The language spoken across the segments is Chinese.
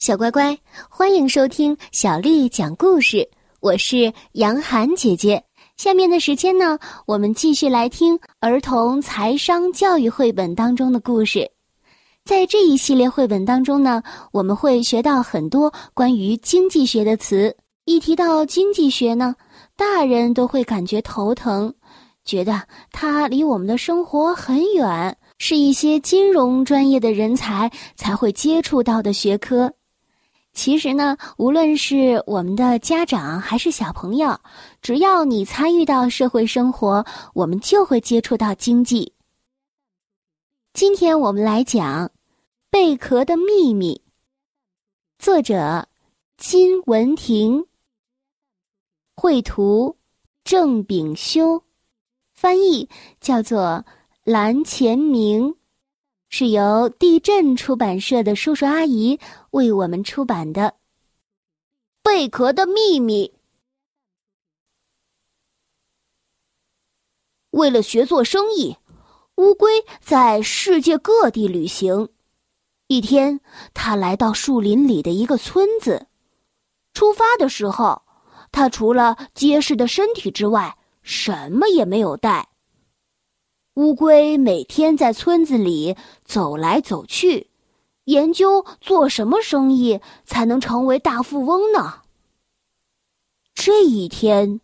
小乖乖，欢迎收听小丽讲故事。我是杨涵姐姐。下面的时间呢，我们继续来听儿童财商教育绘本当中的故事。在这一系列绘本当中呢，我们会学到很多关于经济学的词。一提到经济学呢，大人都会感觉头疼，觉得它离我们的生活很远，是一些金融专业的人才才会接触到的学科。其实呢，无论是我们的家长还是小朋友，只要你参与到社会生活，我们就会接触到经济。今天我们来讲《贝壳的秘密》，作者金文婷，绘图郑炳修，翻译叫做蓝前明。是由地震出版社的叔叔阿姨为我们出版的《贝壳的秘密》。为了学做生意，乌龟在世界各地旅行。一天，他来到树林里的一个村子。出发的时候，他除了结实的身体之外，什么也没有带。乌龟每天在村子里走来走去，研究做什么生意才能成为大富翁呢？这一天，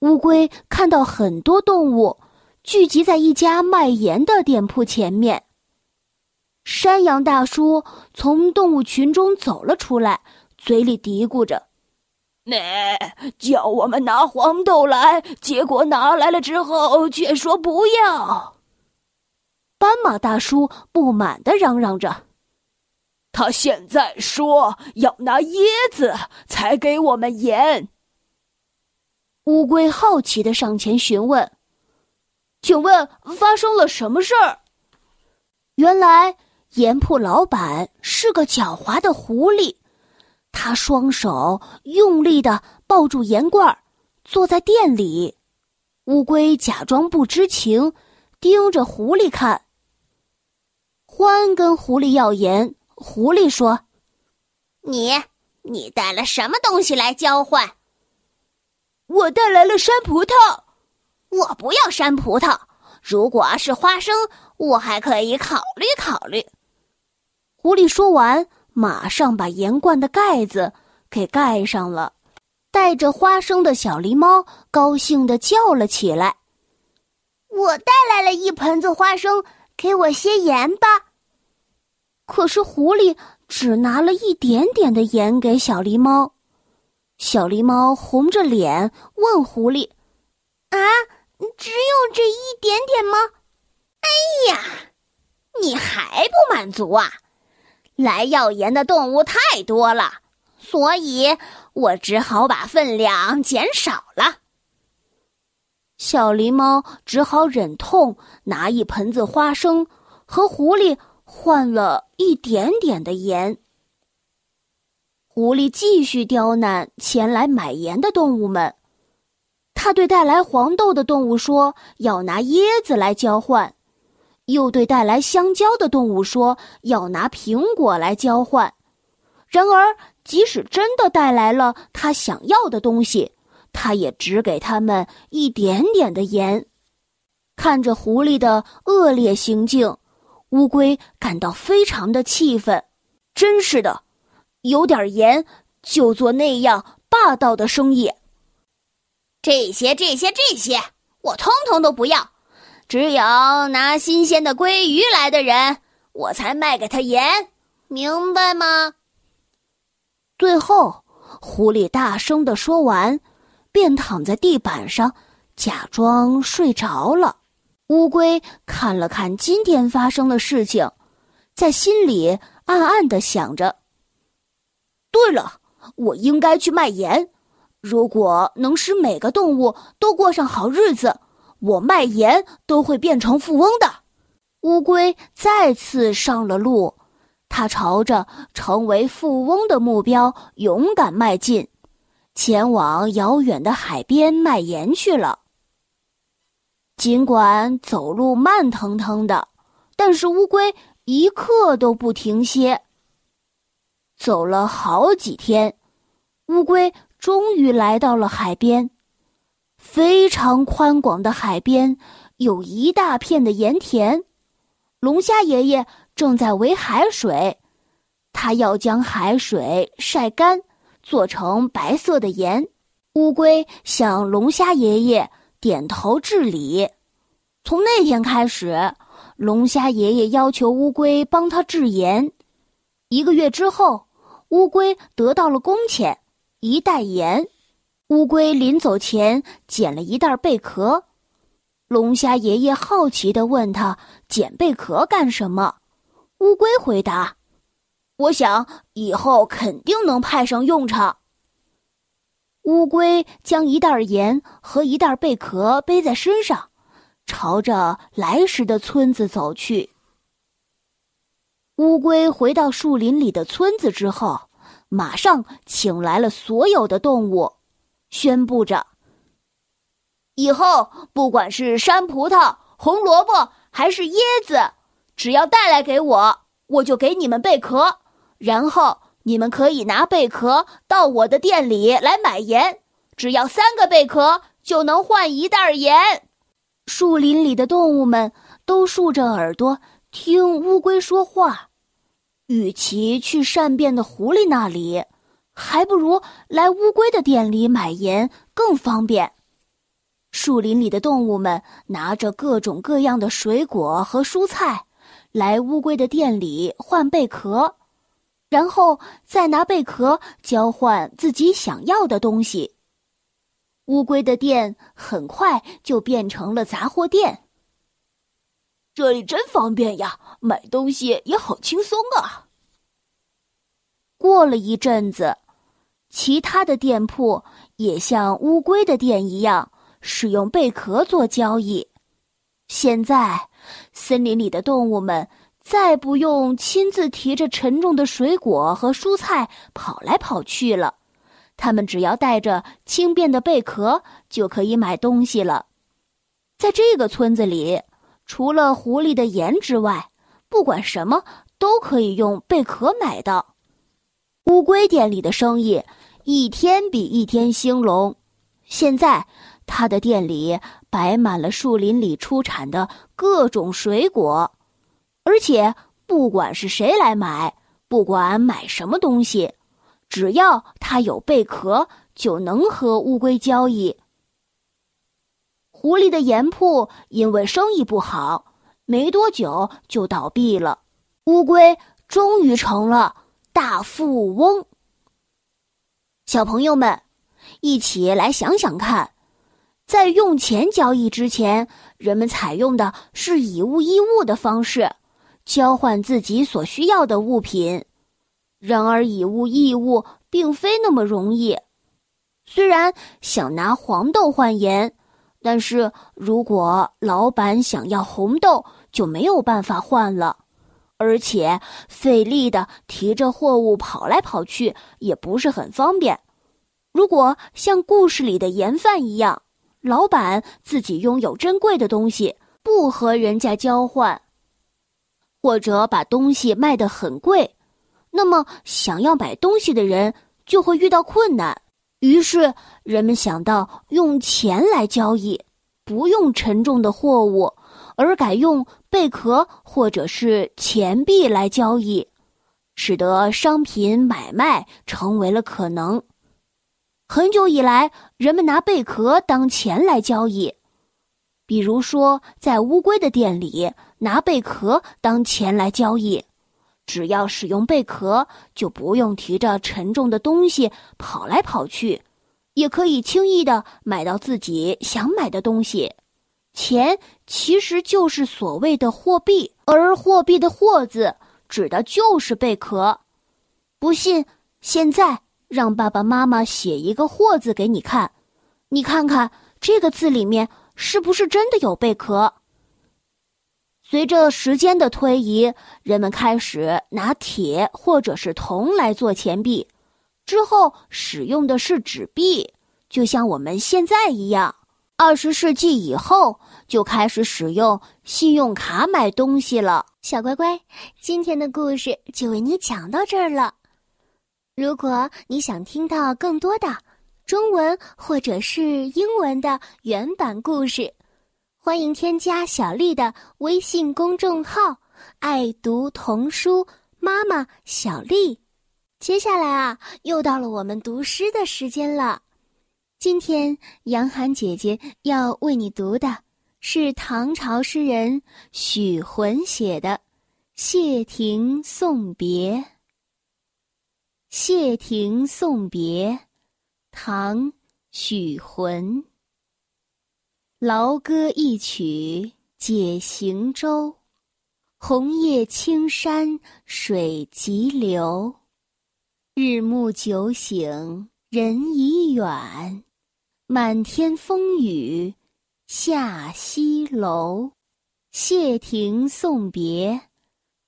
乌龟看到很多动物聚集在一家卖盐的店铺前面。山羊大叔从动物群中走了出来，嘴里嘀咕着：“那，叫我们拿黄豆来，结果拿来了之后却说不要。斑马大叔不满的嚷嚷着：“他现在说要拿椰子才给我们盐。”乌龟好奇的上前询问：“请问发生了什么事儿？”原来盐铺老板是个狡猾的狐狸。他双手用力的抱住盐罐，坐在店里。乌龟假装不知情，盯着狐狸看。欢跟狐狸要盐，狐狸说：“你，你带了什么东西来交换？”“我带来了山葡萄。”“我不要山葡萄，如果是花生，我还可以考虑考虑。”狐狸说完。马上把盐罐的盖子给盖上了，带着花生的小狸猫高兴的叫了起来：“我带来了一盆子花生，给我些盐吧。”可是狐狸只拿了一点点的盐给小狸猫，小狸猫红着脸问狐狸：“啊，只有这一点点吗？”“哎呀，你还不满足啊？”来要盐的动物太多了，所以我只好把分量减少了。小狸猫只好忍痛拿一盆子花生和狐狸换了一点点的盐。狐狸继续刁难前来买盐的动物们，他对带来黄豆的动物说：“要拿椰子来交换。”又对带来香蕉的动物说：“要拿苹果来交换。”然而，即使真的带来了他想要的东西，他也只给他们一点点的盐。看着狐狸的恶劣行径，乌龟感到非常的气愤。真是的，有点盐就做那样霸道的生意。这些、这些、这些，我通通都不要。只有拿新鲜的鲑鱼来的人，我才卖给他盐，明白吗？最后，狐狸大声的说完，便躺在地板上，假装睡着了。乌龟看了看今天发生的事情，在心里暗暗的想着：“对了，我应该去卖盐。如果能使每个动物都过上好日子。”我卖盐都会变成富翁的。乌龟再次上了路，它朝着成为富翁的目标勇敢迈进，前往遥远的海边卖盐去了。尽管走路慢腾腾的，但是乌龟一刻都不停歇。走了好几天，乌龟终于来到了海边。非常宽广的海边有一大片的盐田，龙虾爷爷正在围海水，他要将海水晒干，做成白色的盐。乌龟向龙虾爷爷点头致礼。从那天开始，龙虾爷爷要求乌龟帮他制盐。一个月之后，乌龟得到了工钱，一袋盐。乌龟临走前捡了一袋贝壳，龙虾爷爷好奇地问他：“捡贝壳干什么？”乌龟回答：“我想以后肯定能派上用场。”乌龟将一袋盐和一袋贝壳背在身上，朝着来时的村子走去。乌龟回到树林里的村子之后，马上请来了所有的动物。宣布着：以后不管是山葡萄、红萝卜还是椰子，只要带来给我，我就给你们贝壳。然后你们可以拿贝壳到我的店里来买盐，只要三个贝壳就能换一袋盐。树林里的动物们都竖着耳朵听乌龟说话，与其去善变的狐狸那里。还不如来乌龟的店里买盐更方便。树林里的动物们拿着各种各样的水果和蔬菜，来乌龟的店里换贝壳，然后再拿贝壳交换自己想要的东西。乌龟的店很快就变成了杂货店。这里真方便呀，买东西也好轻松啊。过了一阵子。其他的店铺也像乌龟的店一样，使用贝壳做交易。现在，森林里的动物们再不用亲自提着沉重的水果和蔬菜跑来跑去了，他们只要带着轻便的贝壳就可以买东西了。在这个村子里，除了狐狸的盐之外，不管什么都可以用贝壳买到。乌龟店里的生意。一天比一天兴隆，现在他的店里摆满了树林里出产的各种水果，而且不管是谁来买，不管买什么东西，只要他有贝壳，就能和乌龟交易。狐狸的盐铺因为生意不好，没多久就倒闭了，乌龟终于成了大富翁。小朋友们，一起来想想看，在用钱交易之前，人们采用的是以物易物的方式交换自己所需要的物品。然而，以物易物并非那么容易。虽然想拿黄豆换盐，但是如果老板想要红豆，就没有办法换了，而且费力的提着货物跑来跑去，也不是很方便。如果像故事里的盐贩一样，老板自己拥有珍贵的东西，不和人家交换，或者把东西卖得很贵，那么想要买东西的人就会遇到困难。于是人们想到用钱来交易，不用沉重的货物，而改用贝壳或者是钱币来交易，使得商品买卖成为了可能。很久以来，人们拿贝壳当钱来交易，比如说在乌龟的店里拿贝壳当钱来交易，只要使用贝壳，就不用提着沉重的东西跑来跑去，也可以轻易的买到自己想买的东西。钱其实就是所谓的货币，而货币的“货”字指的就是贝壳。不信，现在。让爸爸妈妈写一个“货”字给你看，你看看这个字里面是不是真的有贝壳？随着时间的推移，人们开始拿铁或者是铜来做钱币，之后使用的是纸币，就像我们现在一样。二十世纪以后，就开始使用信用卡买东西了。小乖乖，今天的故事就为你讲到这儿了。如果你想听到更多的中文或者是英文的原版故事，欢迎添加小丽的微信公众号“爱读童书妈妈小丽”。接下来啊，又到了我们读诗的时间了。今天杨涵姐姐要为你读的是唐朝诗人许浑写的《谢亭送别》。谢亭送别，唐·许浑。劳歌一曲解行舟，红叶青山水急流。日暮酒醒人已远，满天风雨下西楼。谢亭送别，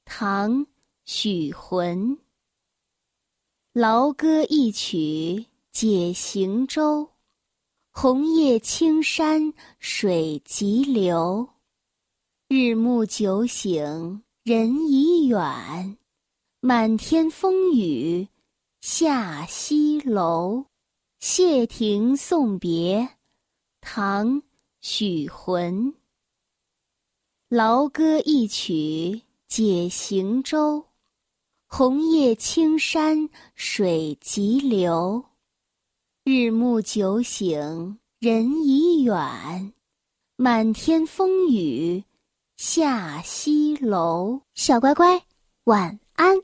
唐·许浑。劳歌一曲解行舟，红叶青山水急流。日暮酒醒人已远，满天风雨下西楼。谢亭送别，唐·许浑。劳歌一曲解行舟。红叶青山水急流，日暮酒醒人已远，满天风雨下西楼。小乖乖，晚安。